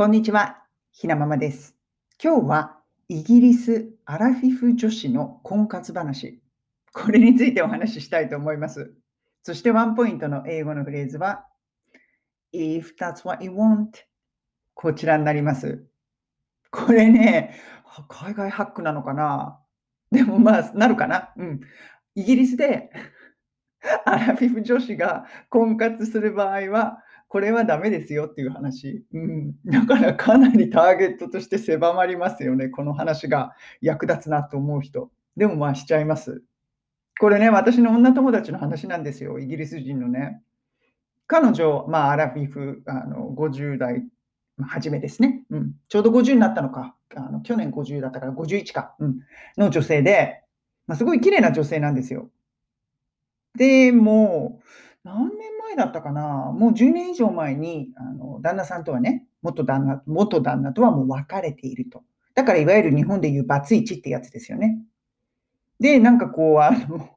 こんにちは、ひなままです。今日はイギリスアラフィフ女子の婚活話。これについてお話ししたいと思います。そしてワンポイントの英語のフレーズは If that's what you want こちらになります。これね、海外ハックなのかな？でもまあ、なるかな？うん。イギリスで アラフィフ女子が婚活する場合は、これはダメですよっていう話。うん。だからかなりターゲットとして狭まりますよね。この話が役立つなと思う人。でもまあしちゃいます。これね、私の女友達の話なんですよ。イギリス人のね。彼女、まあアラフィフ、あの50代初めですね。うん。ちょうど50になったのか。あの去年50だったから51か。うん。の女性で、まあ、すごい綺麗な女性なんですよ。でも、何年前だったかな、もう10年以上前に、あの旦那さんとはね、元旦那元旦那とはもう別れていると。だからいわゆる日本でいうバツイチってやつですよね。で、なんかこう、あの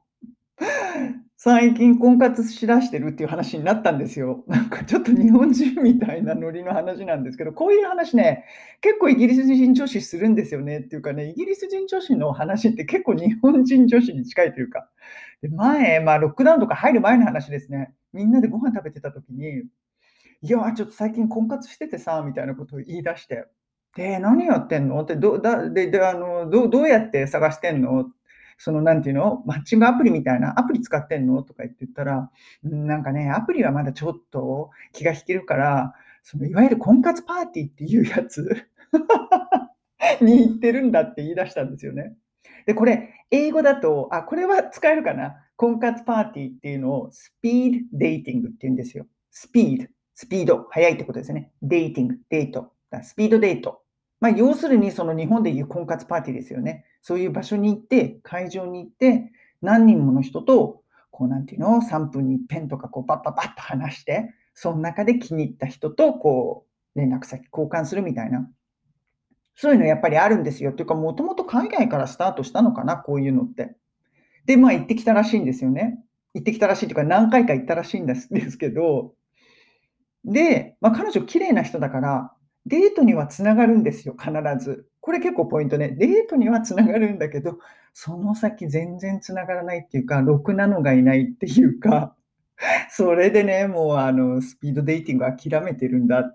最近婚活しだしてるっていう話になったんですよ。なんかちょっと日本人みたいなノリの話なんですけど、こういう話ね、結構イギリス人女子するんですよねっていうかね、イギリス人女子の話って結構日本人女子に近いというか、で前、まあロックダウンとか入る前の話ですね、みんなでご飯食べてた時に、いや、ちょっと最近婚活しててさ、みたいなことを言い出して、で、何やってんの？ってどだでであのど、どうやって探してんの？その、なんていうの？マッチングアプリみたいな、アプリ使ってんの？とか言って言ったら、なんかね、アプリはまだちょっと気が引けるから、そのいわゆる婚活パーティーっていうやつ に行ってるんだって言い出したんですよね。で、これ、英語だと、あ、これは使えるかな？婚活パーティーっていうのをスピードデイティングって言うんですよ。スピード、スピード、早いってことですね。デイティング、デート。スピードデート。まあ、要するにその日本でいう婚活パーティーですよね。そういう場所に行って、会場に行って、何人もの人と、こうなんていうの、3分にペンとかこうパッパッパッと話して、その中で気に入った人とこう連絡先交換するみたいな。そういうのやっぱりあるんですよ。っていうか、もともと海外からスタートしたのかな、こういうのって。で、まあ行ってきたらしいんですよね。行ってきたらしいというか、何回か行ったらしいんですですけど、で、まあ彼女綺麗な人だから、デートにはつながるんですよ、必ず。これ結構ポイントね。デートにはつながるんだけど、その先全然つながらないっていうか、ろくなのがいないっていうか、それでね、もうあの、スピードデイティング諦めてるんだ。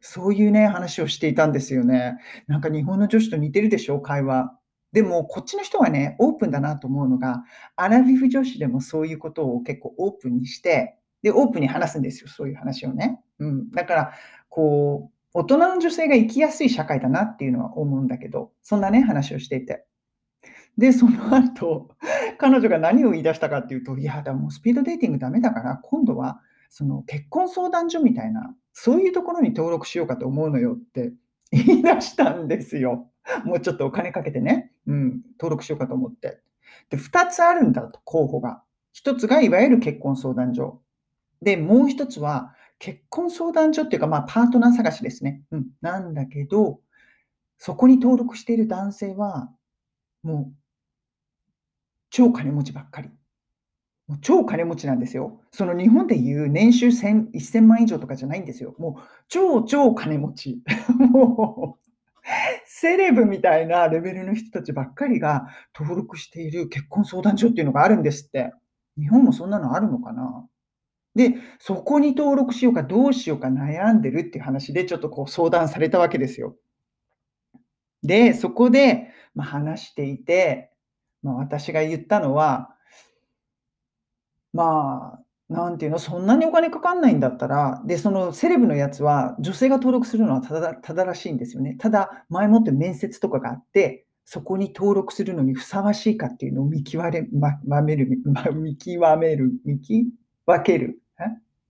そういうね、話をしていたんですよね。なんか日本の女子と似てるでしょ、会話。でも、こっちの人はね、オープンだなと思うのが、アラフィフ女子でもそういうことを結構オープンにして、で、オープンに話すんですよ、そういう話をね。うん。だから、こう、大人の女性が生きやすい社会だなっていうのは思うんだけど、そんなね、話をしていて。で、その後、彼女が何を言い出したかっていうと、いや、だもスピードデーティングダメだから、今度はその結婚相談所みたいな、そういうところに登録しようかと思うのよって言い出したんですよ。もうちょっとお金かけてね、うん、登録しようかと思って。で、2つあるんだと、候補が。1つがいわゆる結婚相談所。で、もう1つは、結婚相談所っていうか、まあ、パートナー探しですね。うん。なんだけど、そこに登録している男性は、もう、超金持ちばっかり。もう超金持ちなんですよ。その日本でいう年収1000万以上とかじゃないんですよ。もう超超金持ち。もう、セレブみたいなレベルの人たちばっかりが登録している結婚相談所っていうのがあるんですって。日本もそんなのあるのかな？で、そこに登録しようかどうしようか悩んでるっていう話でちょっとこう相談されたわけですよ。で、そこで、ま、話していて、ま、私が言ったのはまあ、なんていうの、そんなにお金かかんないんだったら、で、そのセレブのやつは、女性が登録するのはただただらしいんですよね。ただ、前もって面接とかがあって、そこに登録するのにふさわしいかっていうのを見極れままめるま、見極める見き分ける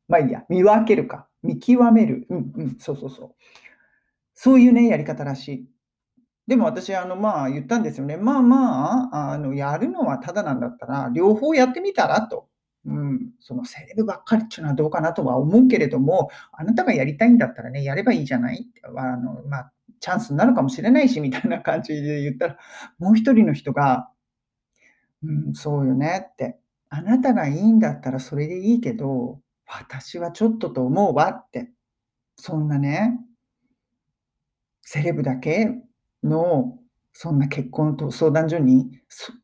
まあいいや、見分けるか。見極める。うんうん、そうそうそう。そういうね、やり方らしい。でも私、あの、まあ、言ったんですよね。まあまあ、あの、やるのはただなんだったら、両方やってみたらと。うん、そのセレブばっかりっていうのはどうかなとは思うけれども、あなたがやりたいんだったらね、やればいいじゃない、あの、まあ、チャンスになるかもしれないし、みたいな感じで言ったら、もう一人の人が、うん、そうよねって。あなたがいいんだったらそれでいいけど、私はちょっとと思うわって。そんなね、セレブだけのそんな結婚と相談所に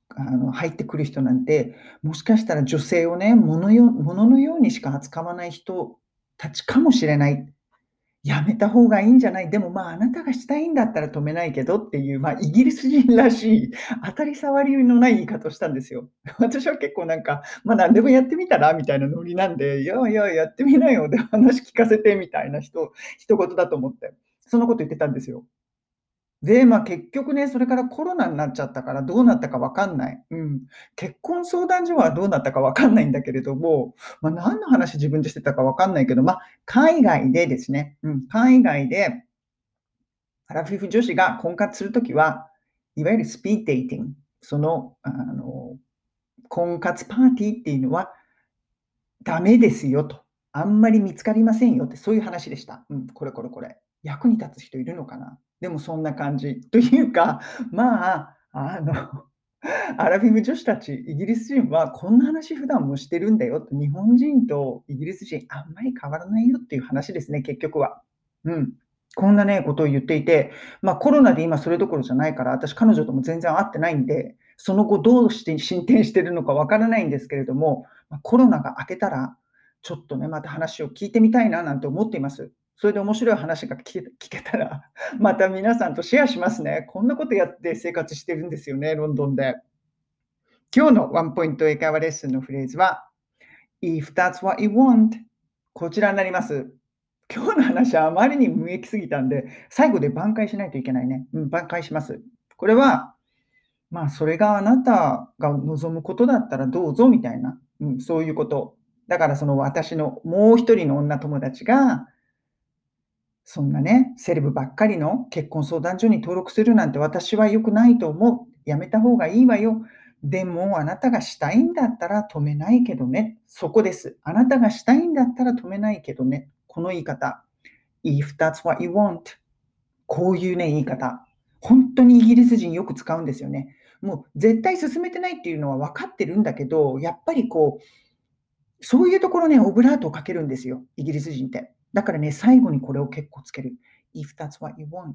あの入ってくる人なんて、もしかしたら女性をね、物よ物のようにしか扱わない人たちかもしれない。やめた方がいいんじゃない？でもまあ、あなたがしたいんだったら止めないけどっていう、まあ、イギリス人らしい、当たり障りのない言い方をしたんですよ。私は結構なんか、まあ何でもやってみたらみたいなノリなんで、いやいや、やってみなよで話聞かせてみたいな人、一言だと思って、そんなこと言ってたんですよ。で、まあ、結局ね、それからコロナになっちゃったからどうなったかわかんない。うん。結婚相談所はどうなったかわかんないんだけれども、まあ、何の話自分でしてたかわかんないけど、まあ、海外でですね、うん、海外でアラフィフ女子が婚活するときは、いわゆるスピーデイティング、その、あの、婚活パーティーっていうのはダメですよと。あんまり見つかりませんよって、そういう話でした。うん、これこれこれ。役に立つ人いるのかな？でもそんな感じ。というか、まあ、あの、アラフィフ女子たち、イギリス人はこんな話普段もしてるんだよと、日本人とイギリス人あんまり変わらないよっていう話ですね、結局は。うん。こんなね、ことを言っていて、まあコロナで今それどころじゃないから、私彼女とも全然会ってないんで、その後どうして進展してるのかわからないんですけれども、コロナが明けたら、ちょっとね、また話を聞いてみたいななんて思っています。それで面白い話が聞けたら、また皆さんとシェアしますね。こんなことやって生活してるんですよね、ロンドンで。今日のワンポイント英会話レッスンのフレーズは、If that's what you want こちらになります。今日の話はあまりに無益すぎたんで、最後で挽回しないといけないね。うん、挽回します。これは、まあ、それがあなたが望むことだったらどうぞみたいな、うん、そういうこと。だからその私のもう一人の女友達が、そんなね、セレブばっかりの結婚相談所に登録するなんて私は良くないと思う。やめた方がいいわよ。でも、あなたがしたいんだったら止めないけどね。そこです。あなたがしたいんだったら止めないけどね。この言い方。If that's what you want. こういうね、言い方。本当にイギリス人よく使うんですよね。もう絶対進めてないっていうのは分かってるんだけど、やっぱりこう、そういうところね、オブラートをかけるんですよ。イギリス人って。だからね、最後にこれを結構つける。If that's what you want,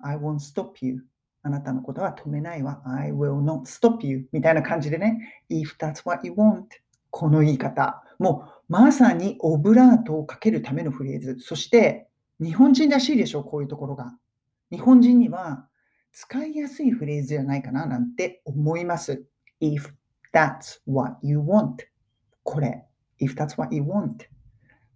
I won't stop you. あなたのことは止めないわ。I will not stop you. みたいな感じでね。If that's what you want. この言い方。もうまさにオブラートをかけるためのフレーズ。そして日本人らしいでしょ、こういうところが。日本人には使いやすいフレーズじゃないかななんて思います。If that's what you want. これ。If that's what you want.